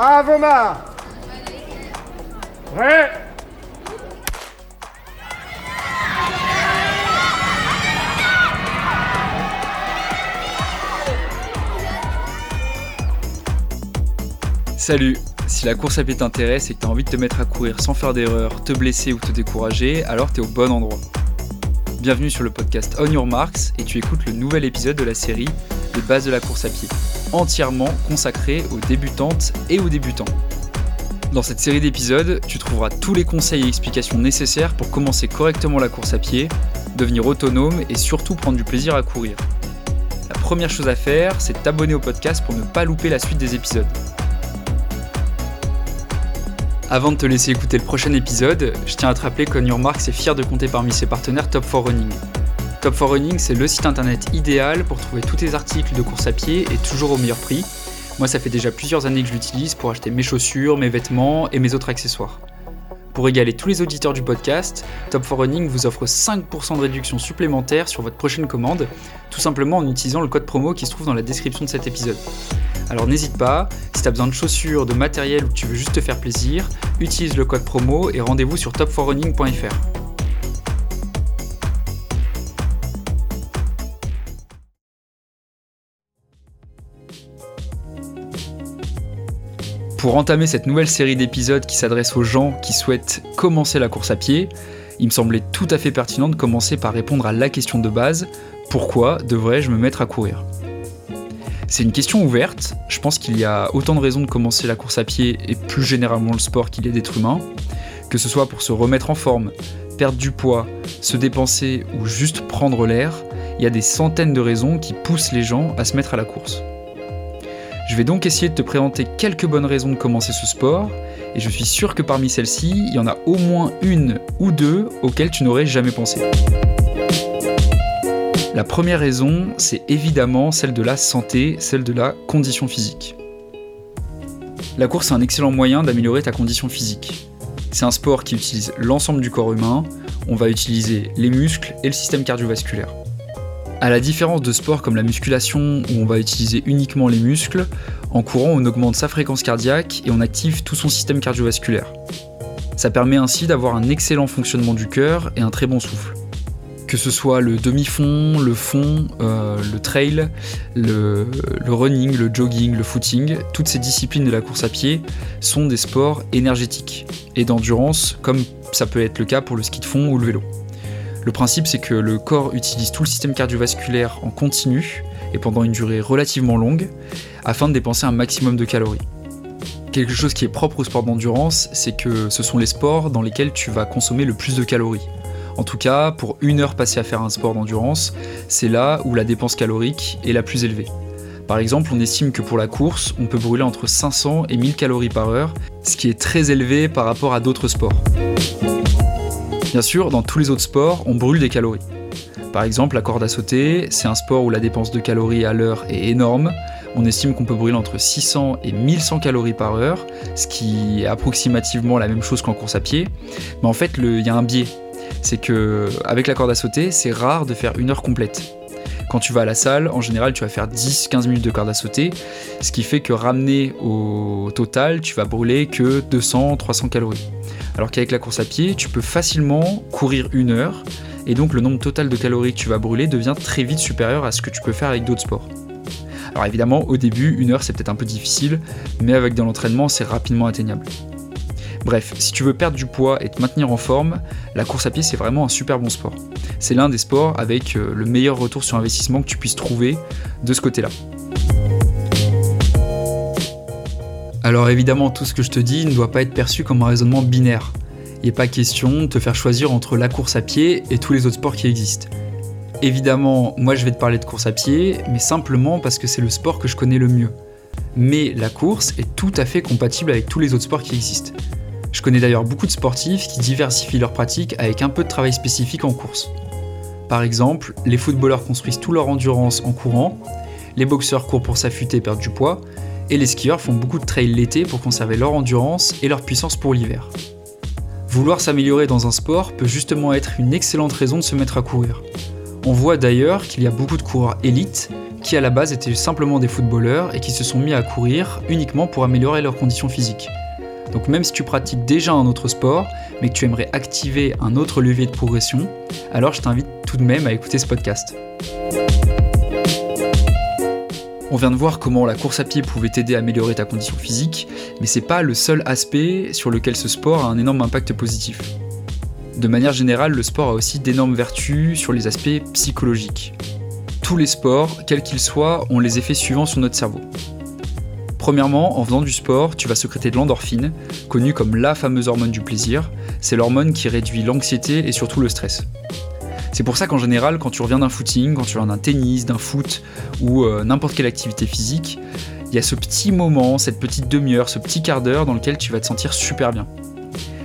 À vos marques. Prêt? Salut Si la course à pied t'intéresse et que t'as envie de te mettre à courir sans faire d'erreur, te blesser ou te décourager, alors t'es au bon endroit. Bienvenue sur le podcast On Your Marks et tu écoutes le nouvel épisode de la série Les bases de la course à pied, entièrement consacré aux débutantes et aux débutants. Dans cette série d'épisodes, tu trouveras tous les conseils et explications nécessaires pour commencer correctement la course à pied, devenir autonome et surtout prendre du plaisir à courir. La première chose à faire, c'est t'abonner au podcast pour ne pas louper la suite des épisodes. Avant de te laisser écouter le prochain épisode, je tiens à te rappeler qu'On Marks est fier de compter parmi ses partenaires Top 4 Running. Top 4 Running, c'est le site internet idéal pour trouver tous tes articles de course à pied et toujours au meilleur prix. Moi, ça fait déjà plusieurs années que je l'utilise pour acheter mes chaussures, mes vêtements et mes autres accessoires. Pour égaler tous les auditeurs du podcast, Top 4 Running vous offre 5% de réduction supplémentaire sur votre prochaine commande, tout simplement en utilisant le code promo qui se trouve dans la description de cet épisode. Alors n'hésite pas, si tu as besoin de chaussures, de matériel ou que tu veux juste te faire plaisir, utilise le code promo et rendez-vous sur top4running.fr. Pour entamer cette nouvelle série d'épisodes qui s'adresse aux gens qui souhaitent commencer la course à pied, il me semblait tout à fait pertinent de commencer par répondre à la question de base pourquoi devrais-je me mettre à courir? C'est une question ouverte. Je pense qu'il y a autant de raisons de commencer la course à pied et plus généralement le sport qu'il a d'être humain, que ce soit pour se remettre en forme, perdre du poids, se dépenser ou juste prendre l'air, il y a des centaines de raisons qui poussent les gens à se mettre à la course. Je vais donc essayer de te présenter quelques bonnes raisons de commencer ce sport, et je suis sûr que parmi celles-ci, il y en a au moins une ou deux auxquelles tu n'aurais jamais pensé. La première raison, c'est évidemment celle de la santé, celle de la condition physique. La course est un excellent moyen d'améliorer ta condition physique. C'est un sport qui utilise l'ensemble du corps humain, on va utiliser les muscles et le système cardiovasculaire. À la différence de sports comme la musculation où on va utiliser uniquement les muscles, en courant on augmente sa fréquence cardiaque et on active tout son système cardiovasculaire. Ça permet ainsi d'avoir un excellent fonctionnement du cœur et un très bon souffle que ce soit le demi-fond, le fond, euh, le trail, le, running, le jogging, le footing, toutes ces disciplines de la course à pied sont des sports énergétiques et d'endurance, comme ça peut être le cas pour le ski de fond ou le vélo. Le principe, c'est que le corps utilise tout le système cardiovasculaire en continu et pendant une durée relativement longue afin de dépenser un maximum de calories. Quelque chose qui est propre au sport d'endurance, c'est que ce sont les sports dans lesquels tu vas consommer le plus de calories. En tout cas, pour une heure passée à faire un sport d'endurance, c'est là où la dépense calorique est la plus élevée. Par exemple, on estime que pour la course, on peut brûler entre 500 et 1000 calories par heure, ce qui est très élevé par rapport à d'autres sports. Bien sûr, dans tous les autres sports, on brûle des calories. Par exemple, la corde à sauter, c'est un sport où la dépense de calories à l'heure est énorme. On estime qu'on peut brûler entre 600 et 1100 calories par heure, ce qui est approximativement la même chose qu'en course à pied. Mais en fait, il y a un biais c'est que avec la corde à sauter, c'est rare de faire une heure complète. Quand tu vas à la salle, en général, tu vas faire 10-15 minutes de corde à sauter, ce qui fait que ramener au total, tu vas brûler que 200-300 calories. Alors qu'avec la course à pied, tu peux facilement courir une heure, et donc le nombre total de calories que tu vas brûler devient très vite supérieur à ce que tu peux faire avec d'autres sports. Alors évidemment, au début, une heure c'est peut-être un peu difficile, mais avec de l'entraînement, c'est rapidement atteignable. Bref, si tu veux perdre du poids et te maintenir en forme, la course à pied c'est vraiment un super bon sport. C'est l'un des sports avec euh, le meilleur retour sur investissement que tu puisses trouver de ce côté-là. Alors évidemment, tout ce que je te dis ne doit pas être perçu comme un raisonnement binaire. Il n'est pas question de te faire choisir entre la course à pied et tous les autres sports qui existent. Évidemment, moi je vais te parler de course à pied, mais simplement parce que c'est le sport que je connais le mieux. Mais la course est tout à fait compatible avec tous les autres sports qui existent. Je connais d'ailleurs beaucoup de sportifs qui diversifient leurs pratiques avec un peu de travail spécifique en course. Par exemple, les footballeurs construisent tout leur endurance en courant, les boxeurs courent pour s'affûter et perdre du poids, et les skieurs font beaucoup de trail l'été pour conserver leur endurance et leur puissance pour l'hiver. Vouloir s'améliorer dans un sport peut justement être une excellente raison de se mettre à courir. On voit d'ailleurs qu'il y a beaucoup de coureurs élites qui à la base étaient simplement des footballeurs et qui se sont mis à courir uniquement pour améliorer leurs conditions physiques. Donc même si tu pratiques déjà un autre sport, mais que tu aimerais activer un autre levier de progression, alors je t'invite tout de même à écouter ce podcast. On vient de voir comment la course à pied pouvait t'aider à améliorer ta condition physique, mais c'est pas le seul aspect sur lequel ce sport a un énorme impact positif. De manière générale, le sport a aussi d'énormes vertus sur les aspects psychologiques. Tous les sports, quels qu'ils soient, ont les effets suivants sur notre cerveau. Premièrement, en faisant du sport, tu vas secréter de l'endorphine, connue comme la fameuse hormone du plaisir. C'est l'hormone qui réduit l'anxiété et surtout le stress. C'est pour ça qu'en général, quand tu reviens d'un footing, quand tu reviens d'un tennis, d'un foot ou euh, n'importe quelle activité physique, il y a ce petit moment, cette petite demi-heure, ce petit quart d'heure dans lequel tu vas te sentir super bien.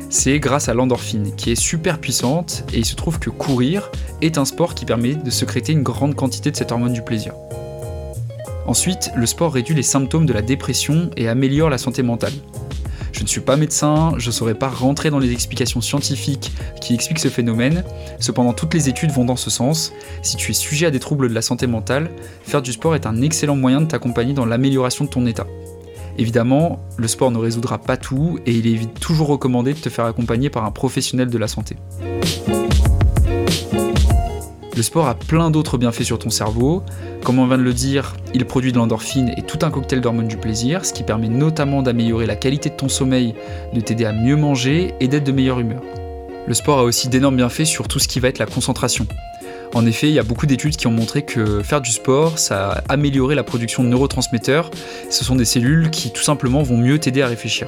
C'est grâce à l'endorphine qui est super puissante et il se trouve que courir est un sport qui permet de secréter une grande quantité de cette hormone du plaisir. Ensuite, le sport réduit les symptômes de la dépression et améliore la santé mentale. Je ne suis pas médecin, je ne saurais pas rentrer dans les explications scientifiques qui expliquent ce phénomène, cependant toutes les études vont dans ce sens. Si tu es sujet à des troubles de la santé mentale, faire du sport est un excellent moyen de t'accompagner dans l'amélioration de ton état. Évidemment, le sport ne résoudra pas tout et il est toujours recommandé de te faire accompagner par un professionnel de la santé. Le sport a plein d'autres bienfaits sur ton cerveau. Comme on vient de le dire, il produit de l'endorphine et tout un cocktail d'hormones du plaisir, ce qui permet notamment d'améliorer la qualité de ton sommeil, de t'aider à mieux manger et d'être de meilleure humeur. Le sport a aussi d'énormes bienfaits sur tout ce qui va être la concentration. En effet, il y a beaucoup d'études qui ont montré que faire du sport, ça a amélioré la production de neurotransmetteurs. Ce sont des cellules qui tout simplement vont mieux t'aider à réfléchir.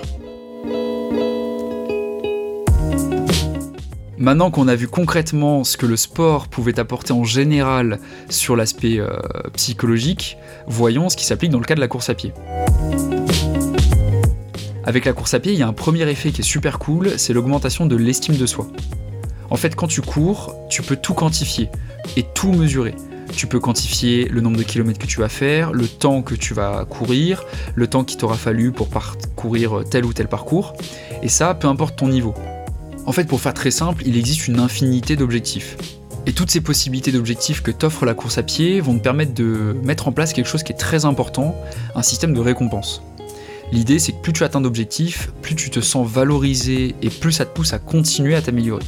Maintenant qu'on a vu concrètement ce que le sport pouvait apporter en général sur l'aspect euh, psychologique, voyons ce qui s'applique dans le cas de la course à pied. Avec la course à pied, il y a un premier effet qui est super cool, c'est l'augmentation de l'estime de soi. En fait, quand tu cours, tu peux tout quantifier et tout mesurer. Tu peux quantifier le nombre de kilomètres que tu vas faire, le temps que tu vas courir, le temps qu'il t'aura fallu pour parcourir tel ou tel parcours, et ça, peu importe ton niveau. En fait, pour faire très simple, il existe une infinité d'objectifs. Et toutes ces possibilités d'objectifs que t'offre la course à pied vont te permettre de mettre en place quelque chose qui est très important, un système de récompense. L'idée, c'est que plus tu atteins d'objectifs, plus tu te sens valorisé et plus ça te pousse à continuer à t'améliorer.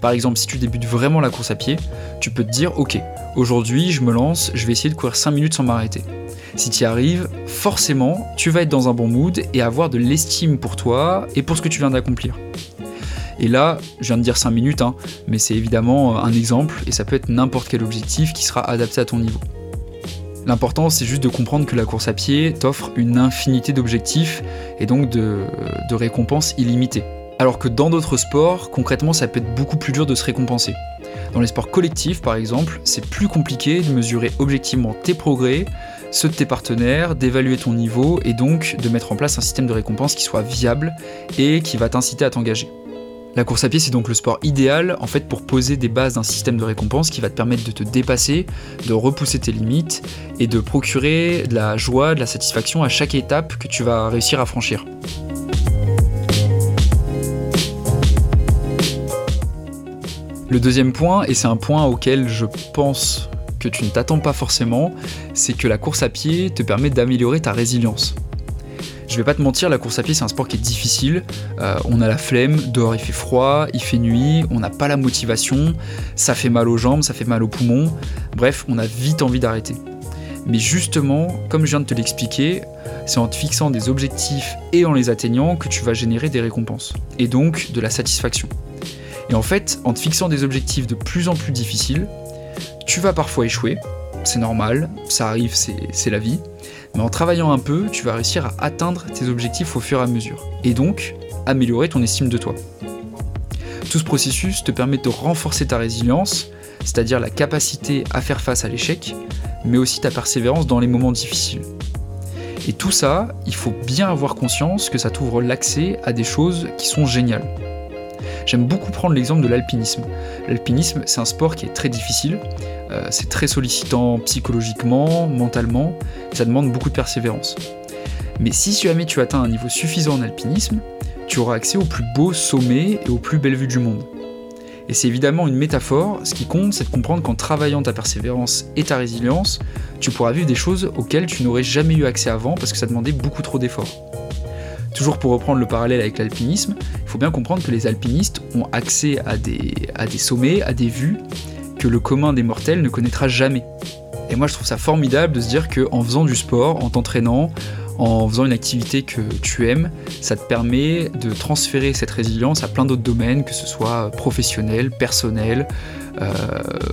Par exemple, si tu débutes vraiment la course à pied, tu peux te dire Ok, aujourd'hui je me lance, je vais essayer de courir 5 minutes sans m'arrêter. Si tu y arrives, forcément, tu vas être dans un bon mood et avoir de l'estime pour toi et pour ce que tu viens d'accomplir. Et là, je viens de dire 5 minutes, hein, mais c'est évidemment un exemple, et ça peut être n'importe quel objectif qui sera adapté à ton niveau. L'important, c'est juste de comprendre que la course à pied t'offre une infinité d'objectifs et donc de, de, récompenses illimitées. Alors que dans d'autres sports, concrètement, ça peut être beaucoup plus dur de se récompenser. Dans les sports collectifs, par exemple, c'est plus compliqué de mesurer objectivement tes progrès, ceux de tes partenaires, d'évaluer ton niveau et donc de mettre en place un système de récompense qui soit viable et qui va t'inciter à t'engager. La course à pied, c'est donc le sport idéal en fait pour poser des bases d'un système de récompense qui va te permettre de te dépasser, de repousser tes limites et de procurer de la joie, de la satisfaction à chaque étape que tu vas réussir à franchir. Le deuxième point, et c'est un point auquel je pense que tu ne t'attends pas forcément, c'est que la course à pied te permet d'améliorer ta résilience. Je vais pas te mentir, la course à pied c'est un sport qui est difficile. Euh, on a la flemme, dehors il fait froid, il fait nuit, on n'a pas la motivation, ça fait mal aux jambes, ça fait mal aux poumons. Bref, on a vite envie d'arrêter. Mais justement, comme je viens de te l'expliquer, c'est en te fixant des objectifs et en les atteignant que tu vas générer des récompenses. Et donc de la satisfaction. Et en fait, en te fixant des objectifs de plus en plus difficiles, tu vas parfois échouer, c'est normal, ça arrive, c'est la vie. Mais en travaillant un peu, tu vas réussir à atteindre tes objectifs au fur et à mesure. Et donc, améliorer ton estime de toi. Tout ce processus te permet de renforcer ta résilience, c'est-à-dire la capacité à faire face à l'échec, mais aussi ta persévérance dans les moments difficiles. Et tout ça, il faut bien avoir conscience que ça t'ouvre l'accès à des choses qui sont géniales. J'aime beaucoup prendre l'exemple de l'alpinisme. L'alpinisme, c'est un sport qui est très difficile, euh, c'est très sollicitant psychologiquement, mentalement, ça demande beaucoup de persévérance. Mais si jamais tu atteins un niveau suffisant en alpinisme, tu auras accès aux plus beaux sommets et aux plus belles vues du monde. Et c'est évidemment une métaphore, ce qui compte c'est de comprendre qu'en travaillant ta persévérance et ta résilience, tu pourras vivre des choses auxquelles tu n'aurais jamais eu accès avant parce que ça demandait beaucoup trop d'efforts. Toujours pour reprendre le parallèle avec l'alpinisme, il faut bien comprendre que les alpinistes ont accès à des, sommets, à des vues que le commun des mortels ne connaîtra jamais. Et moi je trouve ça formidable de se dire qu'en faisant du sport, en t'entraînant, en faisant une activité que tu aimes, ça te permet de transférer cette résilience à plein d'autres domaines, que ce soit professionnel, personnel, euh,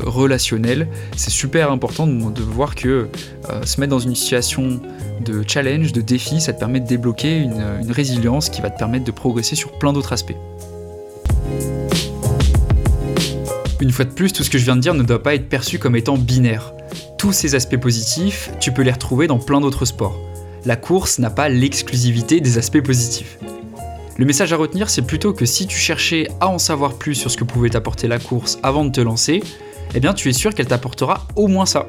relationnel. C'est super important de, voir que euh, se mettre dans une situation de challenge, de défi, ça te permet de débloquer une, une résilience qui va te permettre de progresser sur plein d'autres aspects. Une fois de plus, tout ce que je viens de dire ne doit pas être perçu comme étant binaire. Tous ces aspects positifs, tu peux les retrouver dans plein d'autres sports la course n'a pas l'exclusivité des aspects positifs. Le message à retenir, c'est plutôt que si tu cherchais à en savoir plus sur ce que pouvait t'apporter la course avant de te lancer, eh bien tu es sûr qu'elle t'apportera au moins ça.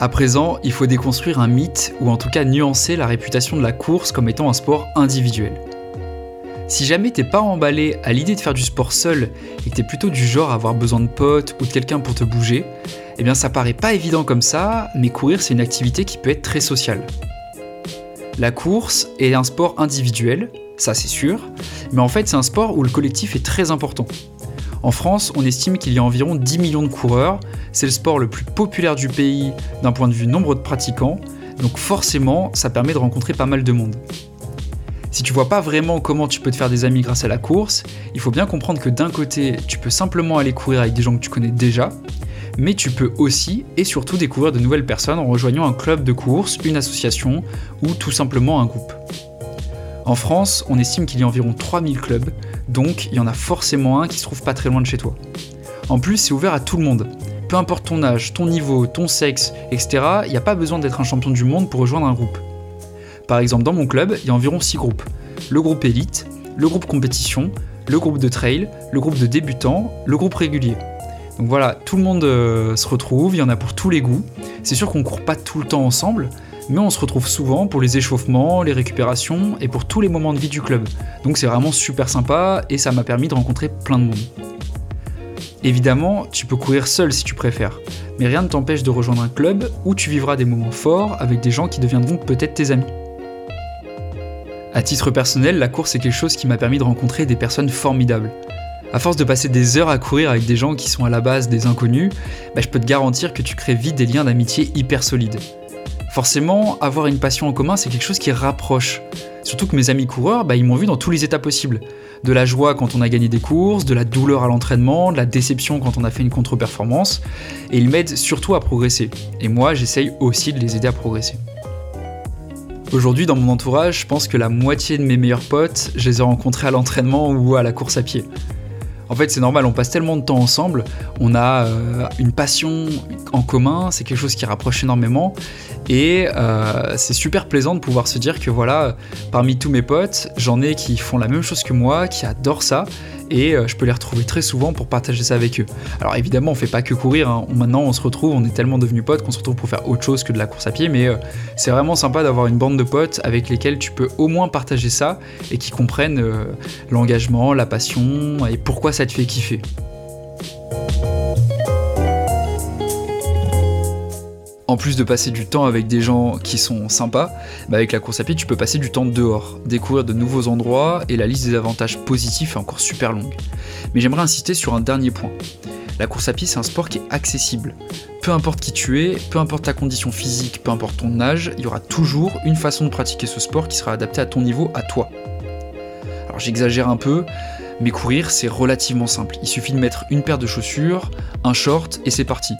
À présent, il faut déconstruire un mythe, ou en tout cas nuancer la réputation de la course comme étant un sport individuel. Si jamais t'es pas emballé à l'idée de faire du sport seul et que t'es plutôt du genre à avoir besoin de potes ou de quelqu'un pour te bouger, eh bien ça paraît pas évident comme ça, mais courir c'est une activité qui peut être très sociale. La course est un sport individuel, ça c'est sûr, mais en fait c'est un sport où le collectif est très important. En France, on estime qu'il y a environ 10 millions de coureurs, c'est le sport le plus populaire du pays d'un point de vue nombre de pratiquants, donc forcément ça permet de rencontrer pas mal de monde. Si tu vois pas vraiment comment tu peux te faire des amis grâce à la course, il faut bien comprendre que d'un côté, tu peux simplement aller courir avec des gens que tu connais déjà, mais tu peux aussi et surtout découvrir de nouvelles personnes en rejoignant un club de course, une association ou tout simplement un groupe. En France, on estime qu'il y a environ 3000 clubs, donc il y en a forcément un qui se trouve pas très loin de chez toi. En plus, c'est ouvert à tout le monde. Peu importe ton âge, ton niveau, ton sexe, etc., il n'y a pas besoin d'être un champion du monde pour rejoindre un groupe. Par exemple, dans mon club, il y a environ 6 groupes. Le groupe élite, le groupe compétition, le groupe de trail, le groupe de débutants, le groupe régulier. Donc voilà, tout le monde euh, se retrouve, il y en a pour tous les goûts. C'est sûr qu'on court pas tout le temps ensemble, mais on se retrouve souvent pour les échauffements, les récupérations et pour tous les moments de vie du club. Donc c'est vraiment super sympa et ça m'a permis de rencontrer plein de monde. Évidemment, tu peux courir seul si tu préfères, mais rien ne t'empêche de rejoindre un club où tu vivras des moments forts avec des gens qui deviendront peut-être tes amis. À titre personnel, la course est quelque chose qui m'a permis de rencontrer des personnes formidables. À force de passer des heures à courir avec des gens qui sont à la base des inconnus, bah, je peux te garantir que tu crées vite des liens d'amitié hyper solides. Forcément, avoir une passion en commun, c'est quelque chose qui rapproche. Surtout que mes amis coureurs, bah, ils m'ont vu dans tous les états possibles. De la joie quand on a gagné des courses, de la douleur à l'entraînement, de la déception quand on a fait une contre-performance, et ils m'aident surtout à progresser. Et moi, j'essaye aussi de les aider à progresser. Aujourd'hui, dans mon entourage, je pense que la moitié de mes meilleurs potes, je les ai rencontrés à l'entraînement ou à la course à pied. En fait, c'est normal, on passe tellement de temps ensemble, on a euh, une passion en commun, c'est quelque chose qui rapproche énormément. Et euh, c'est super plaisant de pouvoir se dire que voilà, parmi tous mes potes, j'en ai qui font la même chose que moi, qui adorent ça, et euh, je peux les retrouver très souvent pour partager ça avec eux. Alors évidemment, on fait pas que courir, hein. maintenant on se retrouve, on est tellement devenus potes qu'on se retrouve pour faire autre chose que de la course à pied, mais euh, c'est vraiment sympa d'avoir une bande de potes avec lesquels tu peux au moins partager ça et qui comprennent euh, l'engagement, la passion et pourquoi ça te fait kiffer. En plus de passer du temps avec des gens qui sont sympas, bah avec la course à pied, tu peux passer du temps dehors, découvrir de nouveaux endroits, et la liste des avantages positifs est encore super longue. Mais j'aimerais insister sur un dernier point. La course à pied, c'est un sport qui est accessible. Peu importe qui tu es, peu importe ta condition physique, peu importe ton âge, il y aura toujours une façon de pratiquer ce sport qui sera adaptée à ton niveau, à toi. Alors j'exagère un peu, mais courir, c'est relativement simple. Il suffit de mettre une paire de chaussures, un short, et c'est parti.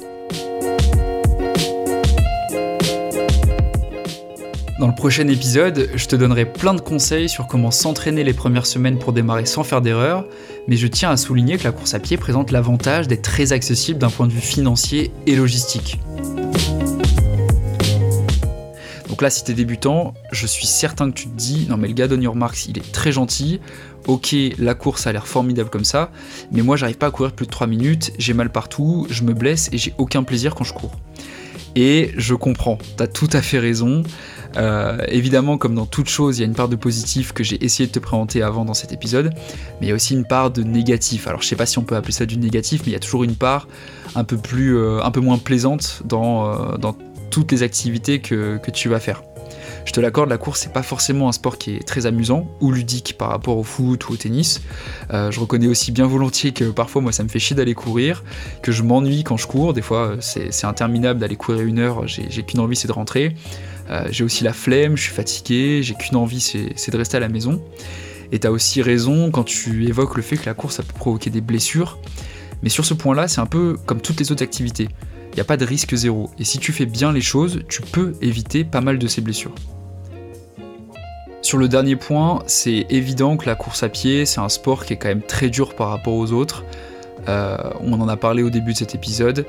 Dans le prochain épisode, je te donnerai plein de conseils sur comment s'entraîner les premières semaines pour démarrer sans faire d'erreur, mais je tiens à souligner que la course à pied présente l'avantage d'être très accessible d'un point de vue financier et logistique. Donc là, si t'es débutant, je suis certain que tu te dis, non mais le gars d'On Your Marks, il est très gentil, ok, la course a l'air formidable comme ça, mais moi j'arrive pas à courir plus de 3 minutes, j'ai mal partout, je me blesse et j'ai aucun plaisir quand je cours. Et je comprends, t'as tout à fait raison. Euh, évidemment, comme dans toute chose, il y a une part de positif que j'ai essayé de te présenter avant dans cet épisode, mais il y a aussi une part de négatif. Alors je sais pas si on peut appeler ça du négatif, mais il y a toujours une part un peu, plus, euh, un peu moins plaisante dans, euh, toutes les activités que tu vas faire. Je te l'accorde, la course c'est pas forcément un sport qui est très amusant ou ludique par rapport au foot ou au tennis. je reconnais aussi bien volontiers que parfois moi ça me fait chier d'aller courir, que je m'ennuie quand je cours. Des fois c'est interminable d'aller courir une heure, j'ai qu'une envie c'est de rentrer. Euh, j'ai aussi la flemme, je suis fatigué, j'ai qu'une envie, c'est de rester à la maison. Et tu as aussi raison quand tu évoques le fait que la course, ça peut provoquer des blessures. Mais sur ce point-là, c'est un peu comme toutes les autres activités. Il n'y a pas de risque zéro. Et si tu fais bien les choses, tu peux éviter pas mal de ces blessures. Sur le dernier point, c'est évident que la course à pied, c'est un sport qui est quand même très dur par rapport aux autres. Euh, on en a parlé au début de cet épisode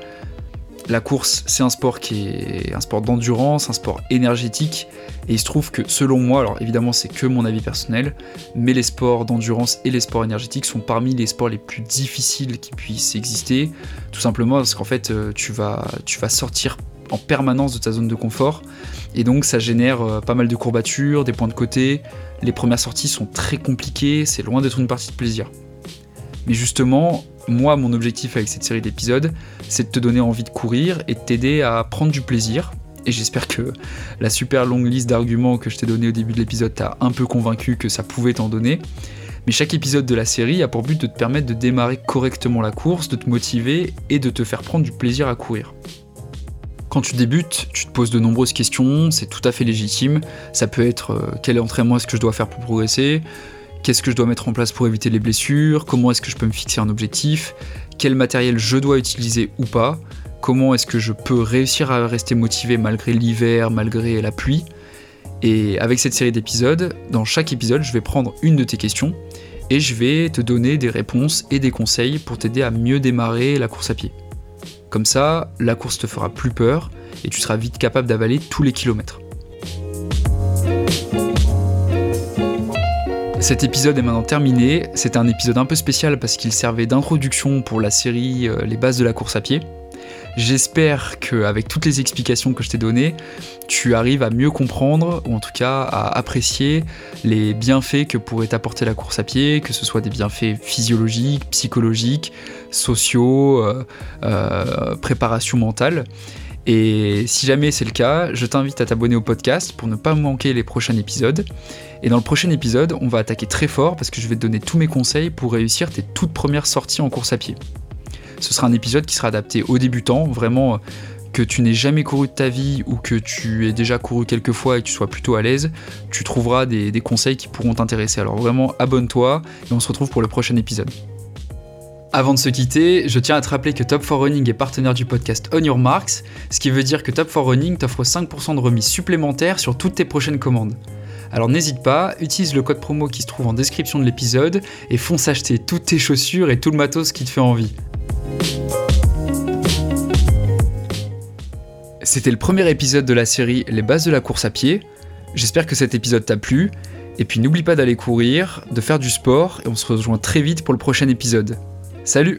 la course, c'est un sport qui est un sport d'endurance, un sport énergétique, et il se trouve que selon moi, alors évidemment c'est que mon avis personnel, mais les sports d'endurance et les sports énergétiques sont parmi les sports les plus difficiles qui puissent exister, tout simplement parce qu'en fait euh, tu vas, tu vas sortir en permanence de ta zone de confort, et donc ça génère euh, pas mal de courbatures, des points de côté, les premières sorties sont très compliquées, c'est loin d'être une partie de plaisir. Mais justement, moi, mon objectif avec cette série d'épisodes, c'est de te donner envie de courir et de t'aider à prendre du plaisir. Et j'espère que la super longue liste d'arguments que je t'ai donné au début de l'épisode t'a un peu convaincu que ça pouvait t'en donner. Mais chaque épisode de la série a pour but de te permettre de démarrer correctement la course, de te motiver et de te faire prendre du plaisir à courir. Quand tu débutes, tu te poses de nombreuses questions, c'est tout à fait légitime. Ça peut être euh, quel entraînement est-ce que je dois faire pour progresser? Qu'est-ce que je dois mettre en place pour éviter les blessures? Comment est-ce que je peux me fixer un objectif? Quel matériel je dois utiliser ou pas? Comment est-ce que je peux réussir à rester motivé malgré l'hiver, malgré la pluie? Et avec cette série d'épisodes, dans chaque épisode, je vais prendre une de tes questions et je vais te donner des réponses et des conseils pour t'aider à mieux démarrer la course à pied. Comme ça, la course te fera plus peur et tu seras vite capable d'avaler tous les kilomètres. Cet épisode est maintenant terminé. C'était un épisode un peu spécial parce qu'il servait d'introduction pour la série euh, Les bases de la course à pied. J'espère qu'avec toutes les explications que je t'ai données, tu arrives à mieux comprendre, ou en tout cas à apprécier les bienfaits que pourrait t'apporter la course à pied, que ce soit des bienfaits physiologiques, psychologiques, sociaux, euh, euh, préparation mentale. Et si jamais c'est le cas, je t'invite à t'abonner au podcast pour ne pas manquer les prochains épisodes. Et dans le prochain épisode, on va attaquer très fort parce que je vais te donner tous mes conseils pour réussir tes toutes premières sorties en course à pied. Ce sera un épisode qui sera adapté aux débutants, vraiment que tu n'aies jamais couru de ta vie ou que tu aies déjà couru quelques fois et que tu sois plutôt à l'aise, tu trouveras des, des conseils qui pourront t'intéresser. Alors vraiment, abonne-toi et on se retrouve pour le prochain épisode. Avant de se quitter, je tiens à te rappeler que Top 4 Running est partenaire du podcast On Your Marks, ce qui veut dire que Top 4 Running t'offre 5% de remise supplémentaire sur toutes tes prochaines commandes. Alors n'hésite pas, utilise le code promo qui se trouve en description de l'épisode et fonce acheter toutes tes chaussures et tout le matos qui te fait envie. C'était le premier épisode de la série Les bases de la course à pied. J'espère que cet épisode t'a plu. Et puis n'oublie pas d'aller courir, de faire du sport, et on se rejoint très vite pour le prochain épisode. Salut